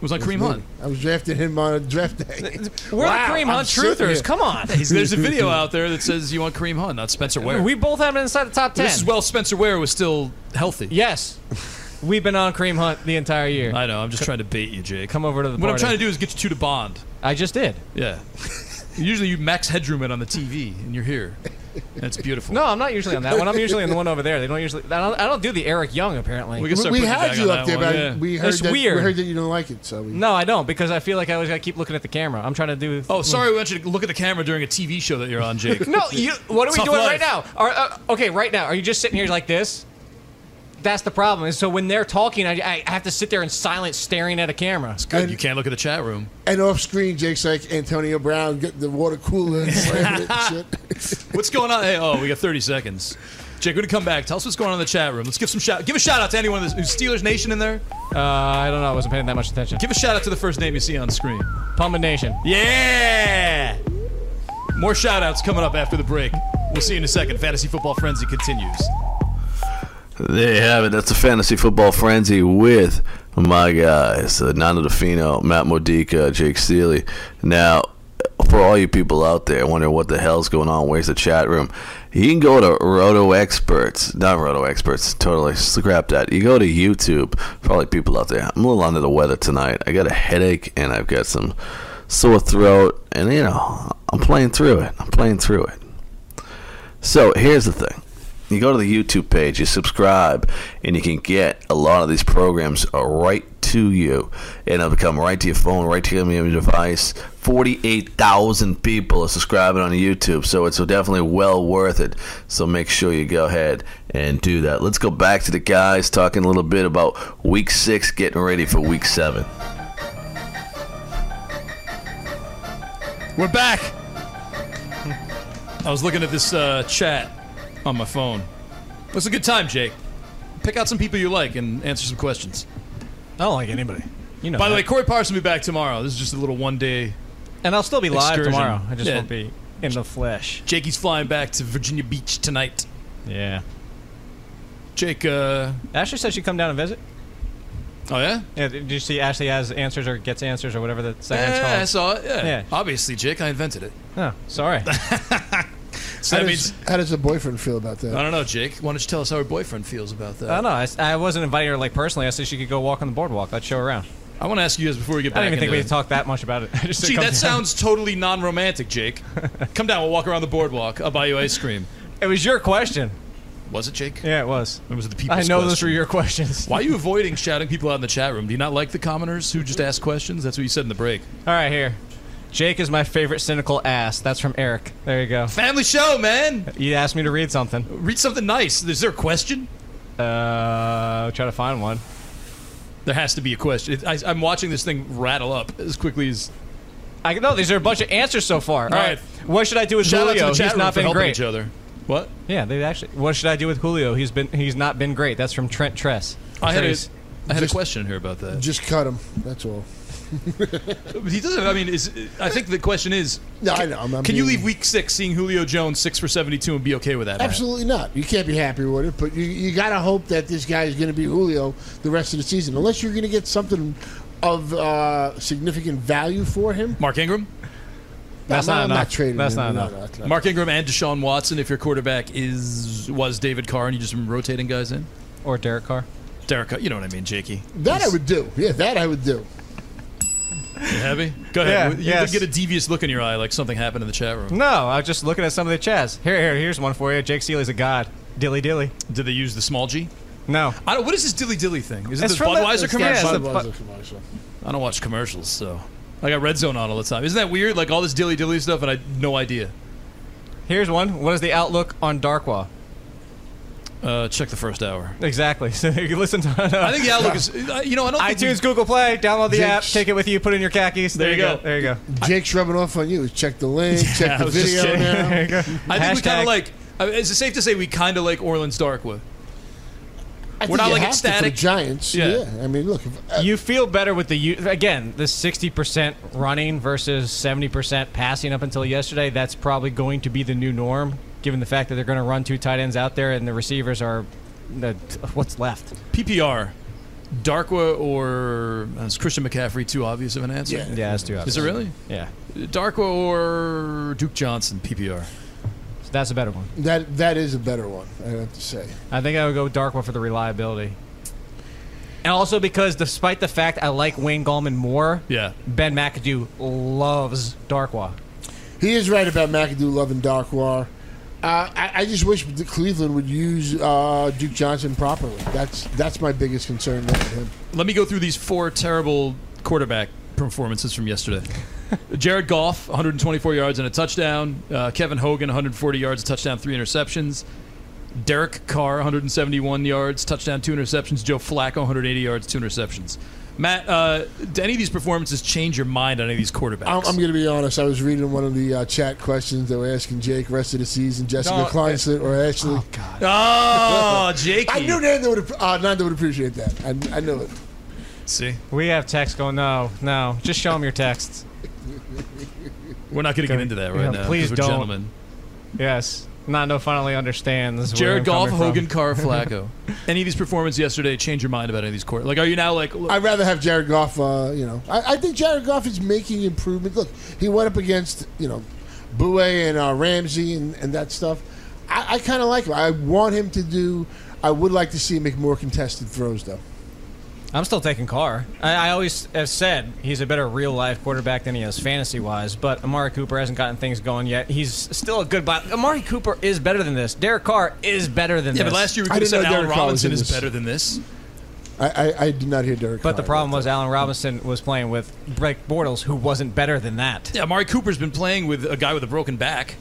Was on That's Kareem. Hunt. I was drafting him on a draft day. We're the Kareem I'm Hunt sitting truthers. here. Come on. There's a video out there that says you want Kareem Hunt, not Spencer Ware. We both have him inside the top ten. This is well Spencer Ware was still healthy. Yes. We've been on Kareem Hunt the entire year. I know. I'm just trying to bait you, Jake. Come over to the What I'm trying to do is get you two to bond. I just did. Yeah. Usually you max headroom it on the TV, and you're here. That's beautiful. No, I'm not usually on that one. I'm usually on the one over there. They don't usually. I don't, I don't do the Eric Young apparently. We We, start we putting had you up there, one, but yeah. we heard It's that, weird. We heard that you don't like it, so we, No, I don't because I feel like I always got to keep looking at the camera. I'm trying to do. Oh, sorry, we want you to look at the camera during a TV show that you're on, Jake. No, you. What are we Tough doing life. right now? Are, uh, okay, right now. Are you just sitting here like this? That's the problem. Is so when they're talking, I, I have to sit there in silence, staring at a camera. It's Good. And- you can't look at the chat room. and off screen, Jake's like Antonio Brown getting the water cooler and slamming it and shit. What's going on? Hey, oh, we got 30 seconds. Jake, we're gonna come back. Tell us what's going on in the chat room. Let's give some shout. Give a shout out to anyone who's Steelers Nation in there. Uh, I don't know. I wasn't paying that much attention. Give a shout out to the first name you see on screen. Pumpin Nation. Yeah. More shout outs coming up after the break. We'll see you in a second. Fantasy Football Frenzy continues. There you have it. That's the Fantasy Football Frenzy with my guys, uh, Nando DeFino, Matt Modica, Jake Ciely. Now, for all you people out there wondering what the hell's going on, where's the chat room? You can go to Roto Experts, not Roto Experts, totally scrap that. You go to YouTube, you people out there. I'm a little under the weather tonight. I got a headache and I've got some sore throat, and you know, I'm playing through it. I'm playing through it. So here's the thing. You go to the YouTube page, you subscribe, and you can get a lot of these programs right to you. And it'll come right to your phone, right to your device. 48,000 people are subscribing on YouTube, so it's definitely well worth it. So make sure you go ahead and do that. Let's go back to the guys talking a little bit about week six, getting ready for week seven. We're back. I was looking at this uh, chat on my phone. It's a good time, Jake. Pick out some people you like and answer some questions. I don't like anybody. You know. By the way. Corey Parson will be back tomorrow. This is just a little one day. and I'll still be live excursion. tomorrow. I just Yeah. won't be in the flesh. Jakey's flying back to Virginia Beach tonight. Yeah. Jake, uh, Ashley said she'd come down and visit. oh yeah? Yeah, did you see Ashley has answers or gets answers or whatever the segment's Yeah, I saw it. Yeah. Yeah. Obviously, Jake, I invented it. Oh, sorry. So how, that does, means how does a boyfriend feel about that? I don't know, Jake. Why don't you tell us how her boyfriend feels about that? I don't know. I wasn't inviting her like personally. I said she could go walk on the boardwalk. I'd show her around. I want to ask you guys before we get back. I back. didn't even think into- we'd talk that much about it. I just said Gee, that down. sounds totally non-romantic, Jake. Come down. We'll walk around the boardwalk. I'll buy you ice cream. It was your question. Was it Jake? Yeah, it was. Or was it the people's I know those question? were your questions. Why are you avoiding shouting people out in the chat room? Do you not like the commoners who just ask questions? That's what you said in the break. All right, here. Jake is my favorite cynical ass. That's from Eric. There you go. Family show, man. You asked me to read something. Read something nice. Is there a question? Uh, I'll try to find one. There has to be a question. I, I'm watching this thing rattle up as quickly as. I know these are a bunch of answers so far. All right. What should I do with Shout out to Julio? the chat He's room not for been helping great. each other. What? Yeah, they actually. What should I do with Julio? He's been he's not been great. That's from Trent Tress. I had a, Trace. I had Just- a question here about that. Just cut him. That's all. But he doesn't. I mean, is I think the question is. No, I know. I'm- I'm can you leave Week Six seeing Julio Jones six for seventy-two and be okay with that? Absolutely not. You can't be happy with it, but you, you got to hope that this guy is going to be Julio the rest of the season. Unless you're going to get something of uh, significant value for him. Mark Ingram. That's I'm not I'm enough. not trading That's him. not No, enough. no, that's not- Mark Ingram and Deshaun Watson. If your quarterback is was David Carr and you just been rotating guys in, or Derek Carr. Derek Carr. You know what I mean, Jakey. That I would do. Yeah, that I would do. You heavy? Go Yeah, ahead. you yes. get a devious look in your eye, like something happened in the chat room. No, I was just looking at some of the chats. Here, here, here's one for you. Jake Ciely's a god. Dilly dilly. Did they use the small G? No. I don't, what is this dilly dilly thing? Is it It's the from the- Budweiser it's- commercial? yeah, it's the Budweiser commercial. I don't watch commercials, so I got Red Zone on all the time. Isn't that weird? Like all this dilly dilly stuff, and I no idea. Here's one. What is the outlook on Darkwa? Uh, check the first hour. Exactly. So you can listen to. I think the outlook is. uh, You know, I don't think iTunes, Google Play, download the Jake's- app, take it with you, put it in your khakis. There you go. There you go. Jake's rubbing off on you. Check the link. Yeah, check the was video now. There you go. I think we kind of like. I mean, is it safe to say we kind of like Orleans Darkwa? I We're not you like have to for ecstatic. Giants. Yeah. Yeah. I mean, look. If, uh, You feel better with the u- again the sixty percent running versus seventy percent passing up until yesterday. That's probably going to be the new norm, given the fact that they're going to run two tight ends out there and the receivers are the, what's left. PPR, Darkwa or uh, is Christian McCaffrey too obvious of an answer? Yeah. Yeah, that's too obvious. Is it really? Yeah, Darkwa or Duke Johnson? PPR. so that's a better one. that that is a better one. I have to say. I think I would go with Darkwa for the reliability. And also because despite the fact I like Wayne Gallman more, Yeah. Ben McAdoo loves Darkwa. He is right about McAdoo loving Darkwa. Uh, I, I just wish Cleveland would use uh, Duke Johnson properly. That's that's my biggest concern with him. Let me go through these four terrible quarterback performances from yesterday. Jared Goff, 124 yards and a touchdown. Uh, Kevin Hogan, 140 yards, a touchdown, three interceptions. Derek Carr, 171 yards, touchdown, two interceptions. Joe Flacco, 180 yards, two interceptions. Matt, uh, do any of these performances change your mind on any of these quarterbacks? I'm, I'm going to be honest. I was reading one of the uh, chat questions that were asking Jake rest of the season, Jessica Don't- Kleinslett or Ashley. Oh God! Oh, Jakey. I knew Nando would uh, Nando would appreciate that. I, I knew it. See, We have text going. No, no, just show them your texts. we're not going to get into that right Yeah, now. 'cause please we're don't. Gentlemen. Yes, Nando finally understands. Jared I'm Goff. Hogan, Carr, Flacco. any of these performances yesterday change your mind about any of these court? Like, are you now like? I'd rather have Jared Goff. Uh, you know, I, I think Jared Goff is making improvement. Look, he went up against you know, Bouye and uh, Ramsey and, and that stuff. I, I kind of like him. I want him to do. I would like to see him make more contested throws, though. I'm still taking Carr. I, I always have said he's a better real life quarterback than he is fantasy wise, but Amari Cooper hasn't gotten things going yet. He's still a good. But Amari Cooper is better than this. Derek Carr is better than Yeah, this. but last year we could have didn't said know Allen Derek Robinson is better than this. I, I, I did not hear Derek. But the problem was Allen Robinson was playing with Blake Bortles, who wasn't better than that. Yeah, Amari Cooper's been playing with a guy with a broken back.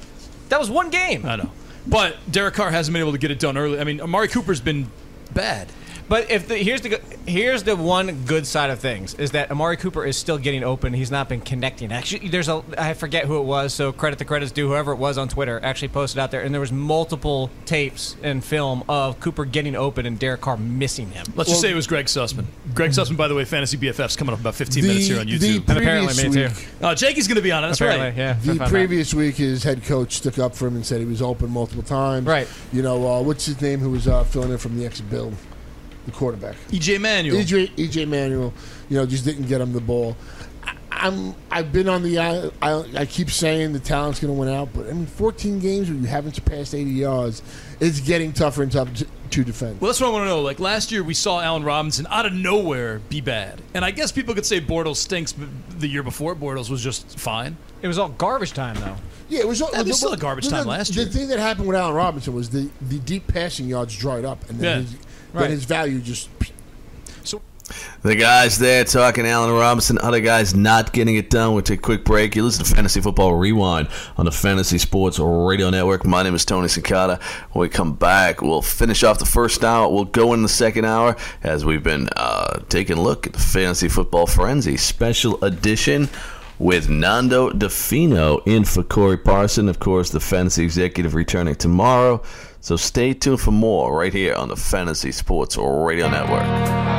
That was one game. I know, but Derek Carr hasn't been able to get it done early. I mean, Amari Cooper's been bad. But if the, here's the here's the one good side of things is that Amari Cooper is still getting open. He's not been connecting. Actually, there's a I forget who it was. So credit the credits due. Whoever it was on Twitter actually posted out there, and there was multiple tapes and film of Cooper getting open and Derek Carr missing him. Let's just say it was Greg Sussman. Greg Sussman, by the way, Fantasy BFFs coming up about 15 The- minutes here on the YouTube. And apparently previous me too. week- Oh, Jakey's going to be on it. That's Apparently, right. yeah. The Fun fact. previous week, his head coach stuck up for him and said he was open multiple times. Right. You know, uh, what's his name? Who was uh, filling in from the ex Bill, the quarterback. EJ Manuel. EJ, EJ Manuel, you know, just didn't get him the ball. I, I'm I've been on the I, I, I keep saying the talent's going to win out, but I mean 14 games where you haven't surpassed 80 yards, it's getting tougher and tougher to, to defend. Well, that's what I want to know. Like last year, we saw Allen Robinson out of nowhere be bad, and I guess people could say Bortles stinks, but the year before Bortles was just fine. It was all garbage time, though. Yeah, it was. Yeah, it was still a garbage the- time the- last year. the thing that happened with Allen Robinson was the, the deep passing yards dried up, and then, Yeah. his, Right. then his value just. The guys there talking Allen Robinson, other guys not getting it done. We'll take a quick break. You listen to Fantasy Football Rewind on the Fantasy Sports Radio Network. My name is Tony Sincata. When we come back, we'll finish off the first hour. We'll go in the second hour as we've been uh, taking a look at the Fantasy Football Frenzy special edition with Nando DeFino in for Corey Parson. Of course, the fantasy executive returning tomorrow. So stay tuned for more right here on the Fantasy Sports Radio Network.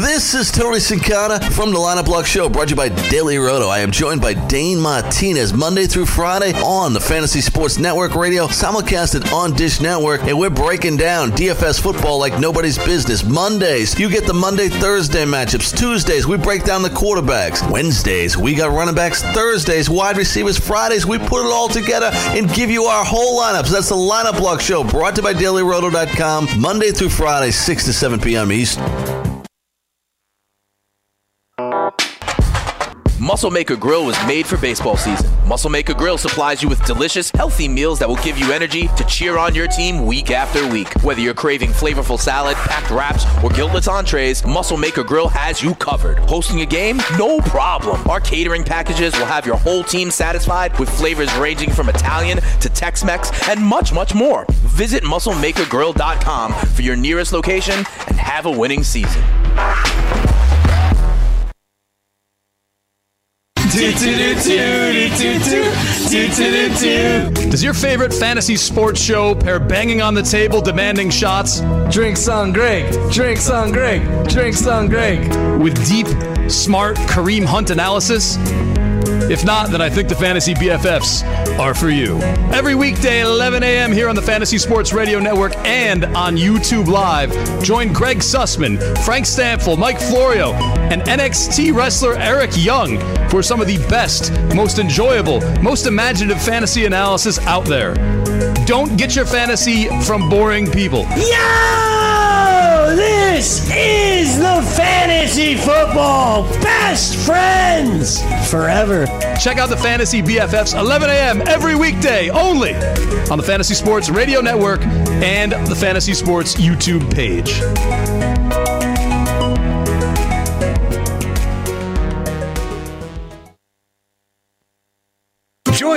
This is Tony Sincata from the Lineup Block Show, brought to you by Daily Roto. I am joined by Dane Martinez Monday through Friday on the Fantasy Sports Network Radio, simulcasted on Dish Network, and we're breaking down DFS football like nobody's business. Mondays, you get the Monday Thursday matchups. Tuesdays, we break down the quarterbacks. Wednesdays, we got running backs. Thursdays, wide receivers. Fridays, we put it all together and give you our whole lineups. That's the Lineup Block Show, brought to you by DailyRoto.com, Monday through Friday, 6 to 7 p.m. East. Muscle Maker Grill was made for baseball season. Muscle Maker Grill supplies you with delicious, healthy meals that will give you energy to cheer on your team week after week. Whether you're craving flavorful salad, packed wraps, or guiltless entrees, Muscle Maker Grill has you covered. Hosting a game? No problem. Our catering packages will have your whole team satisfied with flavors ranging from Italian to Tex-Mex and much, much more. Visit musclemakergrill.com for your nearest location and have a winning season. Does your favorite fantasy sports show pair banging on the table, demanding shots? Drinks on Greg. Drinks on Greg. Drinks on Greg. With deep, smart Kareem Hunt analysis? If not, then I think the Fantasy BFFs are for you. Every weekday at 11 a.m. here on the Fantasy Sports Radio Network and on YouTube Live, join Greg Sussman, Frank Stanfield, Mike Florio, and NXT wrestler Eric Young for some of the best, most enjoyable, most imaginative fantasy analysis out there. Don't get your fantasy from boring people. Yo! This is the Fantasy Football Best Friends Forever. Check out the Fantasy BFFs 11 a.m. every weekday only on the Fantasy Sports Radio Network and the Fantasy Sports YouTube page.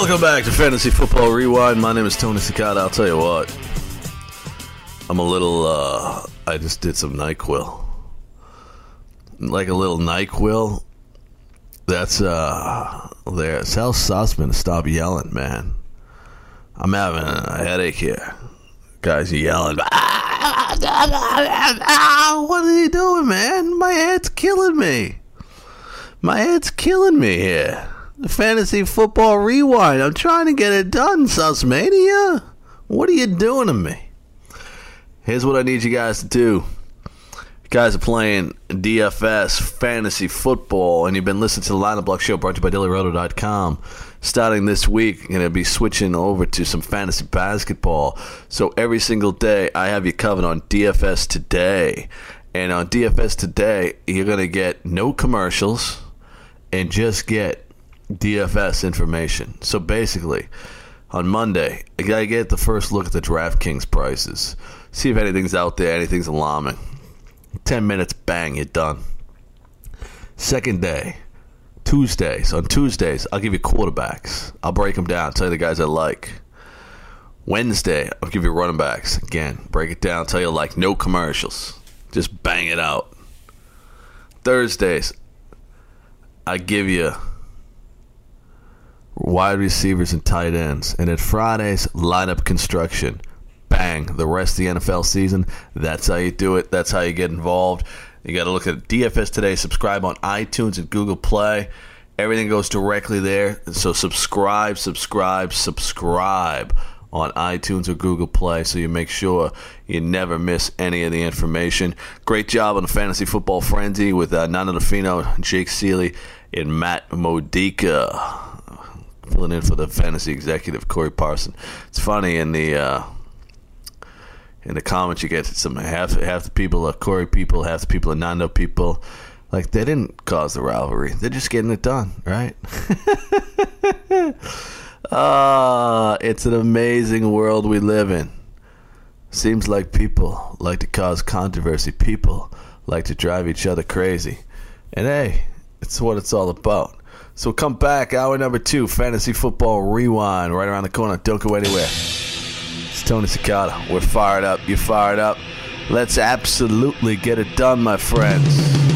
Welcome back to Fantasy Football Rewind. My name is Tony Cicada. I'll tell you what. I'm a little, uh, I just did some NyQuil. Like a little NyQuil. That's, uh, there. Tell Sussman stop yelling, man. I'm having a headache here. Guys are yelling. Ah, what are you doing, man? My head's killing me. My head's killing me here. Fantasy football rewind. I'm trying to get it done, Sussmania. What are you doing to me? Here's what I need you guys to do. You guys are playing DFS fantasy football, and you've been listening to the Lineup Block Show brought to you by DailyRoto.com. Starting this week, I'm going to be switching over to some fantasy basketball. So every single day, I have you covered on DFS Today. And on DFS Today, you're going to get no commercials and just get DFS information. So basically, on Monday, I gotta get the first look at the DraftKings prices. See if anything's out there, anything's alarming. Ten minutes, bang, you're done. Second day, Tuesdays. On Tuesdays, I'll give you quarterbacks. I'll break them down, tell you the guys I like. Wednesday, I'll give you running backs. Again, break it down, tell you like no commercials. Just bang it out. Thursdays, I give you wide receivers and tight ends. And at Fridays, lineup construction. Bang. The rest of the NFL season, that's how you do it. That's how you get involved. You got to look at DFS today. Subscribe on iTunes and Google Play. Everything goes directly there. So subscribe, subscribe, subscribe on iTunes or Google Play so you make sure you never miss any of the information. Great job on the Fantasy Football Frenzy with uh, Nando DeFino, Jake Ciely, and Matt Modica filling in for the fantasy executive Corey Parson. It's funny in the uh, in the comments you get some half half the people are Corey people, half the people are Nando people. Like they didn't cause the rivalry; they're just getting it done, right? Ah, uh, it's an amazing world we live in. Seems like people like to cause controversy. People like to drive each other crazy. And hey, it's what it's all about. So come back, hour number two, Fantasy Football Rewind, right around the corner. Don't go anywhere. It's Tony Cicada. We're fired up. You're fired up. Let's absolutely get it done, my friends.